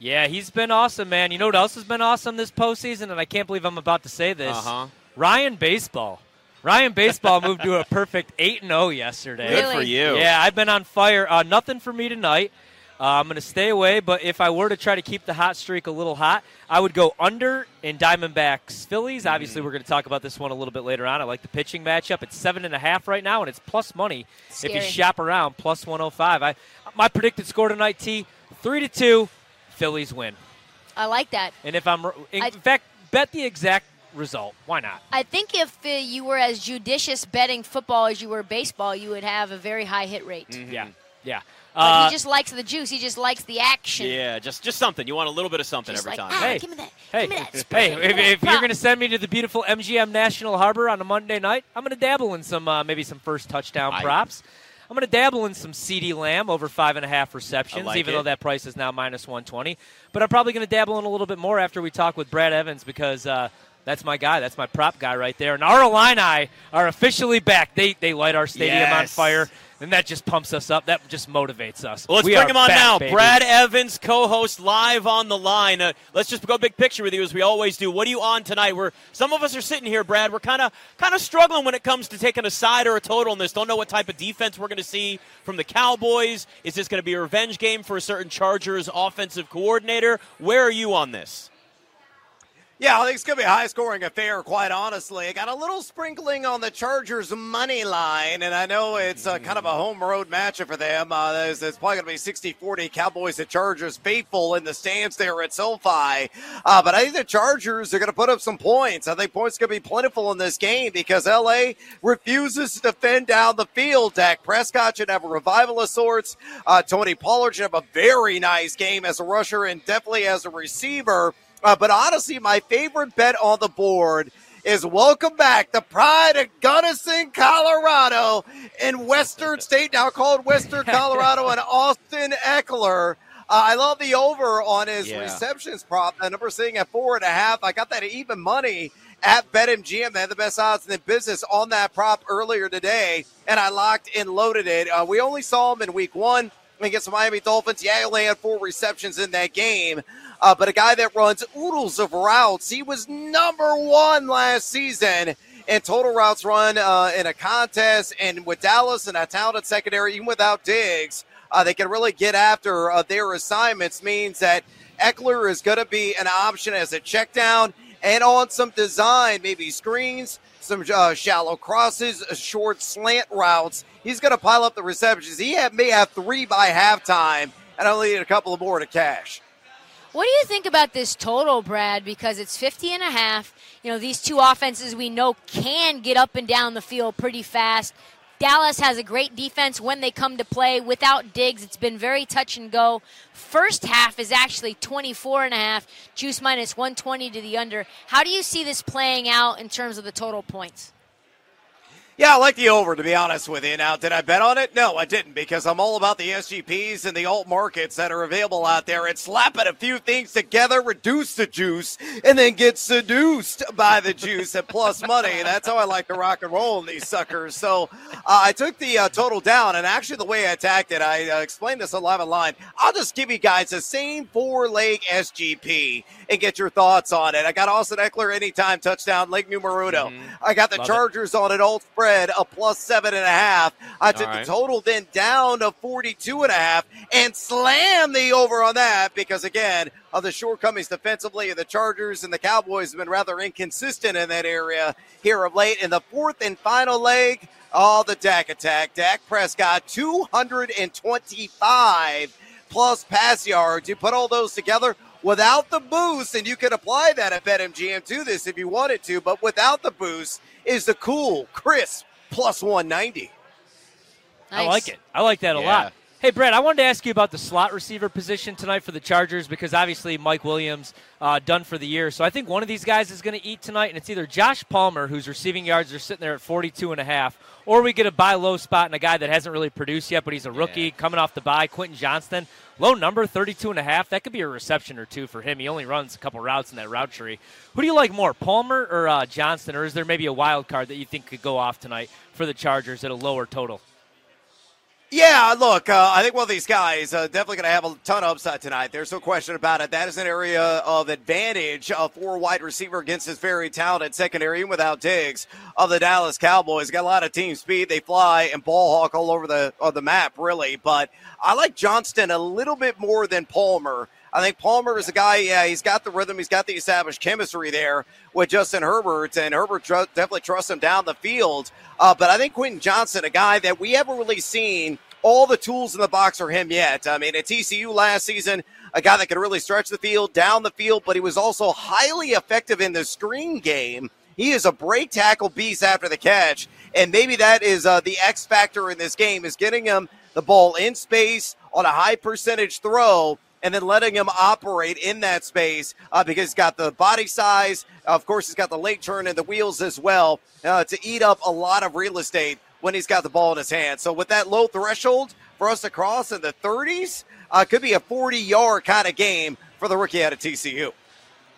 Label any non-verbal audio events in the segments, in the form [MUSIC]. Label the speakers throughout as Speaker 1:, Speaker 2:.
Speaker 1: Yeah, he's been awesome, man. You know what else has been awesome this postseason? And I can't believe I'm about to say this.
Speaker 2: Uh-huh.
Speaker 1: Ryan Baseball. Ryan Baseball [LAUGHS] moved to a perfect 8 0 yesterday.
Speaker 2: Good for you.
Speaker 1: Yeah, I've been on fire. Uh, nothing for me tonight. Uh, I'm going to stay away, but if I were to try to keep the hot streak a little hot, I would go under in Diamondbacks Phillies. Obviously, we're going to talk about this one a little bit later on. I like the pitching matchup. It's seven and a half right now, and it's plus money
Speaker 3: Scary.
Speaker 1: if you shop around plus 105. I my predicted score tonight, T, three to two, Phillies win.
Speaker 3: I like that.
Speaker 1: And if I'm in
Speaker 3: I-
Speaker 1: fact, bet the exact result. Why not?
Speaker 3: I think if uh, you were as judicious betting football as you were baseball, you would have a very high hit rate.
Speaker 1: Yeah, yeah. Uh,
Speaker 3: he just likes the juice. He just likes the action.
Speaker 2: Yeah, just just something. You want a little bit of something
Speaker 3: Just
Speaker 2: every
Speaker 3: like,
Speaker 2: time.
Speaker 3: ah,
Speaker 1: Hey.
Speaker 3: give me that.
Speaker 1: Hey,
Speaker 3: give me that. [LAUGHS]
Speaker 1: hey! If,
Speaker 3: give me that
Speaker 1: if you're going to send me to the beautiful MGM National Harbor on a Monday night, I'm going to dabble in some uh, maybe some first touchdown
Speaker 2: I-
Speaker 1: props. I'm going to dabble in some CeeDee Lamb over five and a half receptions,
Speaker 2: like
Speaker 1: even
Speaker 2: it.
Speaker 1: though that price is now minus 120. But I'm probably going to dabble in a little bit more after we talk with Brad Evans because uh, that's my guy. That's my prop guy right there. And our Illini are officially back. They they light our stadium on fire, and that just pumps us up. That just motivates us.
Speaker 2: Well, let's
Speaker 1: We
Speaker 2: bring him on
Speaker 1: back,
Speaker 2: now.
Speaker 1: baby.
Speaker 2: Brad Evans, co-host, live on the line. Uh, let's just go big picture with you as we always do. What are you on tonight? We're some of us are sitting here, Brad. We're kind of kind of struggling when it comes to taking a side or a total in this. Don't know what type of defense we're going to see from the Cowboys. Is this going to be a revenge game for a certain Chargers offensive coordinator? Where are you on this?
Speaker 4: Yeah, I think it's going to be a high scoring affair, quite honestly. I got a little sprinkling on the Chargers money line, and I know it's uh, kind of a home road matchup for them. Uh, there's, it's probably going to be 60 40 Cowboys and Chargers faithful in the stands there at SoFi. Uh, but I think the Chargers are going to put up some points. I think points are going to be plentiful in this game because LA refuses to defend down the field. Dak Prescott should have a revival of sorts. Uh, Tony Pollard should have a very nice game as a rusher and definitely as a receiver. Uh, but honestly, my favorite bet on the board is welcome back the pride of Gunnison, Colorado, in Western [LAUGHS] State, now called Western Colorado, and [LAUGHS] Austin Ekeler. Uh, I love the over on his
Speaker 2: Yeah.
Speaker 4: receptions prop. The number sitting at four and a half. I got that even money at BetMGM. They had the best odds in the business on that prop earlier today, and I locked and loaded it. Uh, we only saw him in week one against the Miami Dolphins. Yeah, he only had four receptions in that game. Uh, but a guy that runs oodles of routes. He was number one last season in total routes run uh, in a contest. And with Dallas and a talented secondary, even without Diggs, uh, they can really get after uh, their assignments. Means that Ekeler is going to be an option as a check down and on some design, maybe screens, some uh, shallow crosses, uh, short slant routes. He's going to pile up the receptions. He have, may have three by halftime, and only need a couple of more to cash.
Speaker 3: What do you think about this total, Brad? Because it's 50 and a half. You know, these two offenses we know can get up and down the field pretty fast. Dallas has a great defense when they come to play. Without Diggs, it's been very touch and go. First half is actually 24 and a half, juice minus 120 to the under. How do you see this playing out in terms of the total points?
Speaker 4: Yeah, I like the over, to be honest with you. Now, did I bet on it? No, I didn't, because I'm all about the SGPs and the alt markets that are available out there and slapping a few things together, reduce the juice, and then get seduced by the juice at plus money. [LAUGHS] That's how I like to rock and roll in these suckers. So uh, I took the uh, total down, and actually, the way I attacked it, I uh, explained this on live online. I'll just give you guys the same four leg SGP and get your thoughts on it. I got Austin Ekeler anytime touchdown, Lake Numerudo. I got the
Speaker 1: Love it.
Speaker 4: Chargers on an alt spread, a plus seven and a half. I took
Speaker 2: right.
Speaker 4: the total then down to 42 and a half and slammed the over on that because, again, of the shortcomings defensively of the Chargers and the Cowboys have been rather inconsistent in that area here of late. In the fourth and final leg, all the Dak attack. Dak Prescott, 225 plus pass yards. You put all those together without the boost, and you can apply that at BetMGM to this if you wanted to, but without the boost is the cool, crisp plus 190.
Speaker 1: I like it. I like that a
Speaker 2: Yeah.
Speaker 1: lot. Hey, Brad, I wanted to ask you about the slot receiver position tonight for the Chargers because obviously Mike Williams uh, done for the year. So I think one of these guys is going to eat tonight, and it's either Josh Palmer, whose receiving yards are sitting there at 42 and a half, or we get a buy low spot and a guy that hasn't really produced yet, but he's a rookie
Speaker 2: Yeah.
Speaker 1: coming off the buy, Quentin Johnston. Low number, 32 and a half. That could be a reception or two for him. He only runs a couple routes in that route tree. Who do you like more, Palmer or uh, Johnston, or is there maybe a wild card that you think could go off tonight for the Chargers at a lower total?
Speaker 4: Yeah, look, uh, I think one of these guys uh, definitely going to have a ton of upside tonight. There's no question about it. That is an area of advantage uh, for a wide receiver against this very talented secondary, and without Diggs of the Dallas Cowboys. Got a lot of team speed. They fly and ball hawk all over the the map, really. But I like Johnston a little bit more than Palmer. I think Palmer is a guy, yeah, he's got the rhythm, he's got the established chemistry there with Justin Herbert, and Herbert tr- definitely trusts him down the field. Uh, but I think Quentin Johnston, a guy that we haven't really seen all the tools in the box for him yet. I mean, at TCU last season, a guy that could really stretch the field, down the field, but he was also highly effective in the screen game. He is a break tackle beast after the catch, and maybe that is uh, the X factor in this game is getting him the ball in space on a high percentage throw and then letting him operate in that space uh, because he's got the body size. Of course, he's got the late turn and the wheels as well uh, to eat up a lot of real estate when he's got the ball in his hand. So with that low threshold for us to cross in the 30s, uh, could be a 40 yard kind of game for the rookie out of TCU.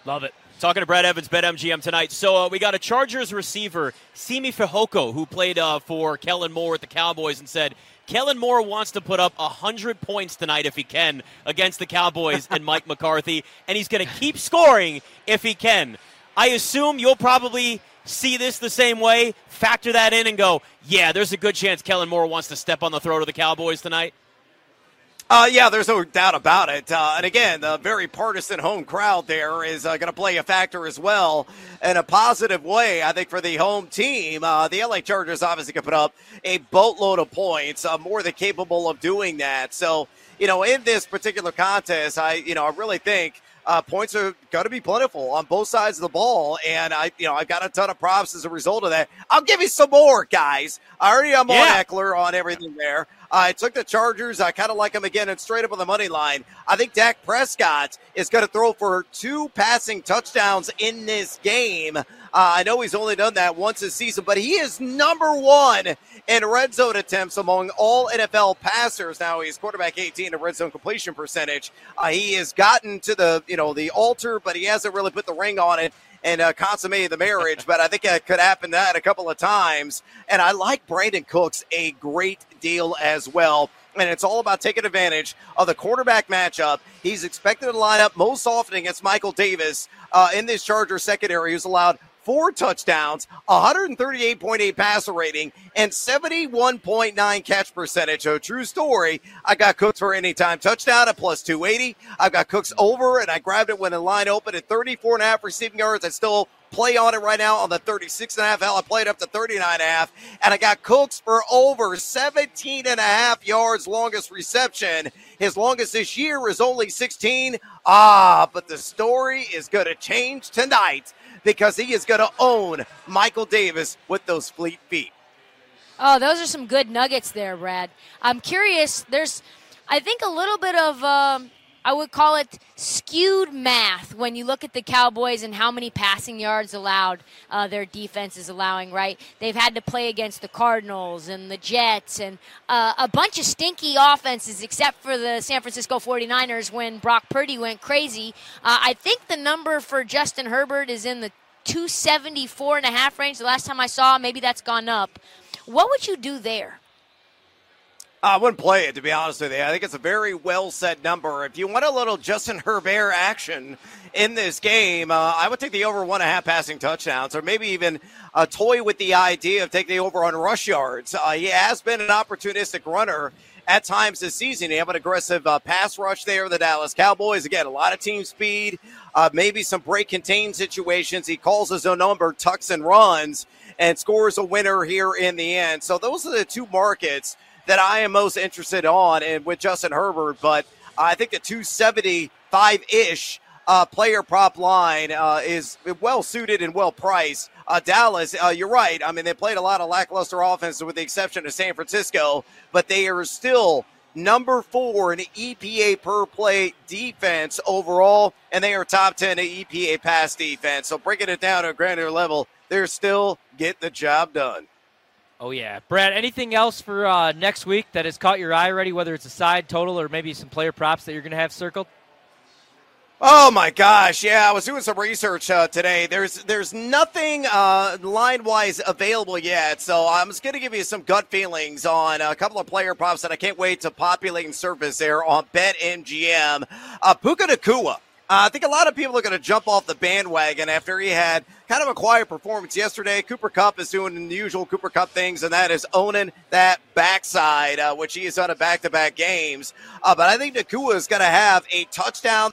Speaker 2: Love it. Talking to Brad Evans, BetMGM tonight. So uh, we got a Chargers receiver, Simi Fehoko, who played uh, for Kellen Moore at the Cowboys, and said Kellen Moore wants to put up 100 points tonight if he can against the Cowboys and Mike [LAUGHS] McCarthy, and he's going to keep scoring if he can. I assume you'll probably see this the same way, factor that in, and go, yeah, there's a good chance Kellen Moore wants to step on the throat of the Cowboys tonight?
Speaker 4: Uh, yeah, there's no doubt about it. Uh, and again, the very partisan home crowd there is uh, going to play a factor as well in a positive way, I think, for the home team. Uh, the LA Chargers obviously can put up a boatload of points, uh, more than capable of doing that. So, you know, in this particular contest, I, you know, I really think uh, points are going to be plentiful on both sides of the ball, and I, you know, I've got a ton of props as a result of that. I'll give you some more, guys. I already am yeah. on Ekeler on everything there. I took the Chargers. I kind of like them again and straight up on the money line. I think Dak Prescott is going to throw for two passing touchdowns in this game. Uh, I know he's only done that once this season, but he is number one in red zone attempts among all NFL passers. Now he's quarterback 18 in red zone completion percentage. Uh, he has gotten to the you know the altar, but he hasn't really put the ring on it and uh, the marriage. but I think it could happen that a couple of times. And I like Brandin Cooks a great deal as well. And it's all about taking advantage of the quarterback matchup. He's expected to line up most often against Michael Davis uh, in this Charger secondary, who's allowed four touchdowns, 138.8 passer rating, and 71.9 catch percentage. So true story. I got Cooks for anytime touchdown at plus 280. I've got Cooks over, and I grabbed it when the line opened at 34 and a half receiving yards. I still play on it right now on the 36 and a half. Hell, I played up to 39 and a half. And I got Cooks for over 17 and a half yards longest reception. His longest this year is only 16. Ah, but the story is going to change tonight because he is going to own Michael Davis with those fleet feet.
Speaker 3: Oh, those are some good nuggets there, Brad. I'm curious. There's, I think, a little bit of, um, I would call it skewed math when you look at the Cowboys and how many passing yards allowed uh, their defense is allowing, right? They've had to play against the Cardinals and the Jets and uh, a bunch of stinky offenses, except for the San Francisco 49ers when Brock Purdy went crazy. Uh, I think the number for Justin Herbert is in the 274 and a half range. The last time I saw, maybe that's gone up. What would you do there?
Speaker 4: I wouldn't play it, to be honest with you. I think it's a very well set number. If you want a little Justin Herbert action in this game, uh, I would take the over one and a half passing touchdowns, or maybe even a toy with the idea of taking the over on rush yards. Uh, he has been an opportunistic runner at times this season. He have an aggressive uh, pass rush there. The Dallas Cowboys again, a lot of team speed, uh, maybe some break contain situations. He calls his own number, tucks and runs, and scores a winner here in the end. So those are the two markets that I am most interested on, and with Justin Herbert. But I think the 275 ish uh, player prop line uh, is well suited and well priced. Uh, Dallas, uh, you're right. I mean, they played a lot of lackluster offense with the exception of San Francisco, but they are still number four in EPA per play defense overall, and they are top 10 in EPA pass defense. So breaking it down to a granular level, they're still get the job done.
Speaker 1: Oh yeah, Brad. Anything else for uh, next week that has caught your eye already? Whether it's a side total or maybe some player props that you're going to have circled.
Speaker 4: Oh my gosh! Yeah, I was doing some research uh, today. There's there's nothing uh, line wise available yet, so I'm just going to give you some gut feelings on a couple of player props that I can't wait to populate and surface there on BetMGM. Uh, Puka Nacua. Uh, I think a lot of people are going to jump off the bandwagon after he had kind of a quiet performance yesterday. Cooper Kupp is doing the usual Cooper Kupp things, and that is owning that backside, uh, which he has done in back-to-back games. Uh, but I think Nacua is going to have a touchdown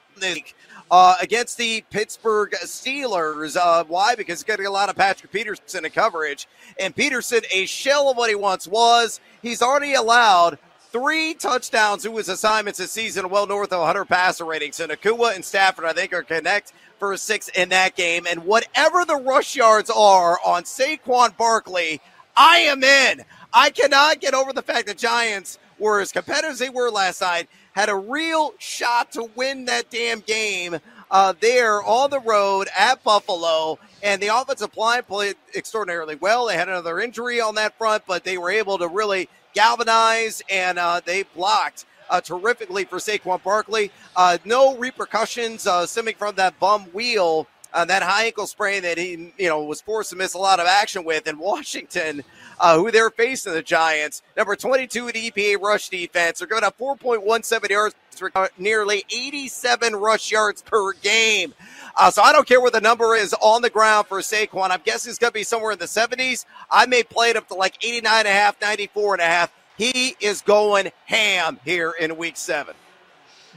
Speaker 4: uh, against the Pittsburgh Steelers. Uh, why? Because he's getting a lot of Patrick Peterson in coverage. And Peterson, a shell of what he once was, he's already allowed three touchdowns to his assignments this season, well north of 100 passer rating. So Nacua and Stafford, I think, are connect for six in that game. And whatever the rush yards are on Saquon Barkley, I am in. I cannot get over the fact that Giants were as competitive as they were last night, had a real shot to win that damn game uh, there on the road at Buffalo. And the offensive line played extraordinarily well. They had another injury on that front, but they were able to really galvanized, and uh, they blocked uh, terrifically for Saquon Barkley. Uh, no repercussions uh, stemming from that bum wheel, uh, that high ankle sprain that he, you know, was forced to miss a lot of action with. in Washington, uh, who they're facing the Giants, number 22 in EPA rush defense, they're going to 4.17 yards nearly 87 rush yards per game. Uh, so I don't care what the number is on the ground for Saquon. I'm guessing it's going to be somewhere in the 70s. I may play it up to like 89 and a half, 94 and a half. He is going ham here in week seven.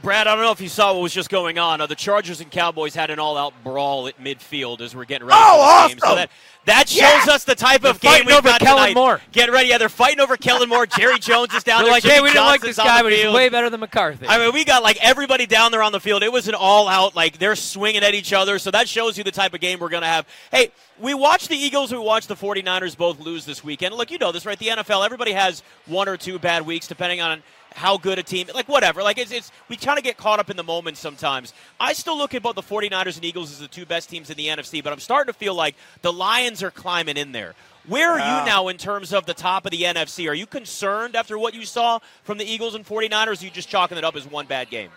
Speaker 2: Brad, I don't know if you saw what was just going on. Uh, the Chargers and Cowboys had an all-out brawl at midfield as we're getting ready
Speaker 4: oh,
Speaker 2: for the
Speaker 4: awesome.
Speaker 2: game. So that, that shows
Speaker 4: yeah.
Speaker 2: us the type of
Speaker 1: they're
Speaker 2: game we've
Speaker 1: over
Speaker 2: got
Speaker 1: Kellen
Speaker 2: tonight.
Speaker 1: Moore.
Speaker 2: Get ready. Yeah, they're fighting over Kellen Moore. Jerry Jones is down
Speaker 1: they're
Speaker 2: there.
Speaker 1: like,
Speaker 2: Jimmy
Speaker 1: hey, we didn't like this
Speaker 2: on
Speaker 1: guy,
Speaker 2: the
Speaker 1: but he's
Speaker 2: field.
Speaker 1: way better than McCarthy.
Speaker 2: I mean, we got like everybody down there on the field. It was an all-out, like they're swinging at each other. So that shows you the type of game we're going to have. Hey, we watched the Eagles, we watched the 49ers both lose this weekend. Look, you know this, right? The NFL, everybody has one or two bad weeks depending on how good a team like whatever like it's, it's we kind of get caught up in the moment sometimes i still look at both the 49ers and eagles as the two best teams in the nfc but i'm starting to feel like the lions are climbing in there where are
Speaker 4: Wow.
Speaker 2: you now in terms of the top of the nfc are you concerned after what you saw from the eagles and 49ers or are you just chalking it up as one bad game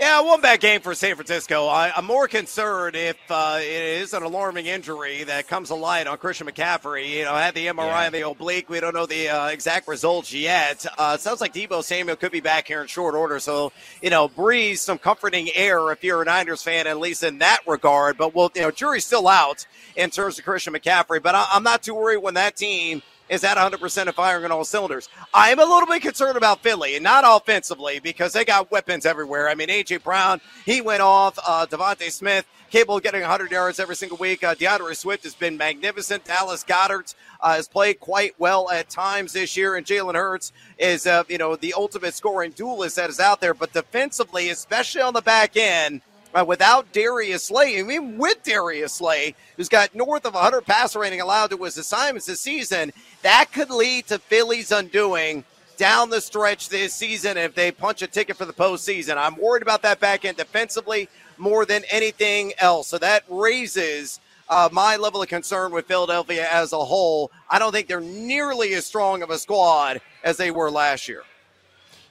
Speaker 4: Yeah, one bad game for San Francisco. I, I'm more concerned if uh, it is an alarming injury that comes to light on Christian McCaffrey. You know, had the MRI
Speaker 2: Yeah.
Speaker 4: on the oblique. We don't know the uh, exact results yet. Uh, sounds like Deebo Samuel could be back here in short order. So, you know, breathe some comforting air if you're a Niners fan, at least in that regard. But, well, you know, jury's still out in terms of Christian McCaffrey. But I, I'm not too worried when that team is at 100% of firing on all cylinders. I am a little bit concerned about Philly, and not offensively, because they got weapons everywhere. I mean, A.J. Brown, he went off. Uh, DeVonta Smith, capable of getting 100 yards every single week. Uh, D'Andre Swift has been magnificent. Dallas Goedert uh, has played quite well at times this year, and Jalen Hurts is, uh, you know, the ultimate scoring duelist that is out there. But defensively, especially on the back end, uh, without Darius Slay, I mean, with Darius Slay, who's got north of 100 passer rating allowed to his assignments this season, that could lead to Philly's undoing down the stretch this season if they punch a ticket for the postseason. I'm worried about that back end defensively more than anything else. So that raises uh, my level of concern with Philadelphia as a whole. I don't think they're nearly as strong of a squad as they were last year.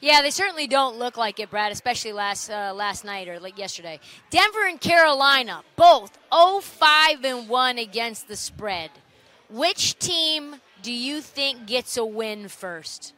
Speaker 3: Yeah, they certainly don't look like it, Brad. Especially last uh, last night or like yesterday. Denver and Carolina, both 0-5 and one against the spread. Which team do you think gets a win first?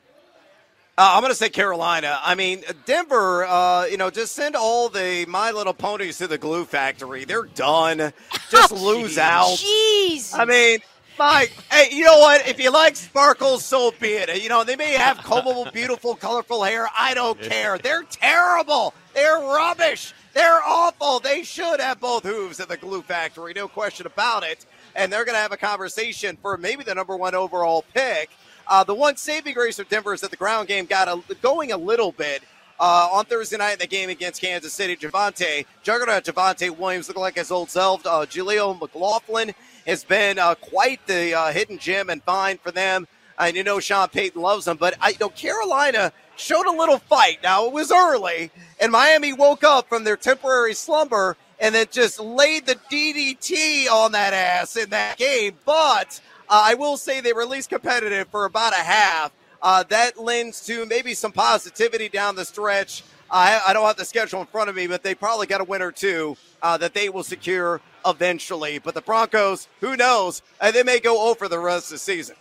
Speaker 4: Uh, I'm going to say Carolina. I mean, Denver, uh, you know, just send all the My Little Ponies to the glue factory. They're done. [LAUGHS] Just lose out.
Speaker 3: Jeez.
Speaker 4: I mean, Mike, hey, you know what? If you like sparkles, so be it. You know, they may have combable, [LAUGHS] beautiful, colorful hair. I don't care. They're terrible. They're rubbish. They're awful. They should have both hooves at the glue factory. No question about it. And they're going to have a conversation for maybe the number one overall pick. Uh, the one saving grace of Denver is that the ground game got a, going a little bit. Uh, on Thursday night in the game against Kansas City, Javonte, Juggernaut Javonte Williams looked like his old self. Uh, Jaleel McLaughlin has been uh, quite the uh, hidden gem and fine for them. And you know Sean Payton loves them, but I you know Carolina showed a little fight. Now it was early, and Miami woke up from their temporary slumber and then just laid the DDT on that ass in that game. But uh, I will say they were at least competitive for about a half. Uh, that lends to maybe some positivity down the stretch. I, I don't have the schedule in front of me, but they probably got a win or two uh, that they will secure eventually. But the Broncos, who knows? Uh, they may go over the rest of the season.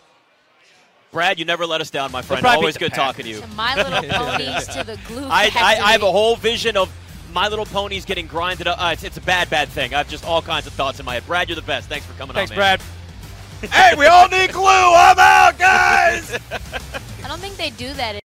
Speaker 2: Brad, you never let us down, my friend. Always
Speaker 1: beat the
Speaker 2: good talking to you.
Speaker 3: To My Little [LAUGHS] Ponies to the glue
Speaker 2: I, I, I have a whole vision of My Little Ponies getting grinded up. Uh, it's, it's a bad, bad thing. I have just all kinds of thoughts in my head. Brad, you're the best. Thanks for coming
Speaker 1: Thanks,
Speaker 2: on, man.
Speaker 1: Brad
Speaker 4: hey, we all need glue. I'm out, guys. I don't think they do that.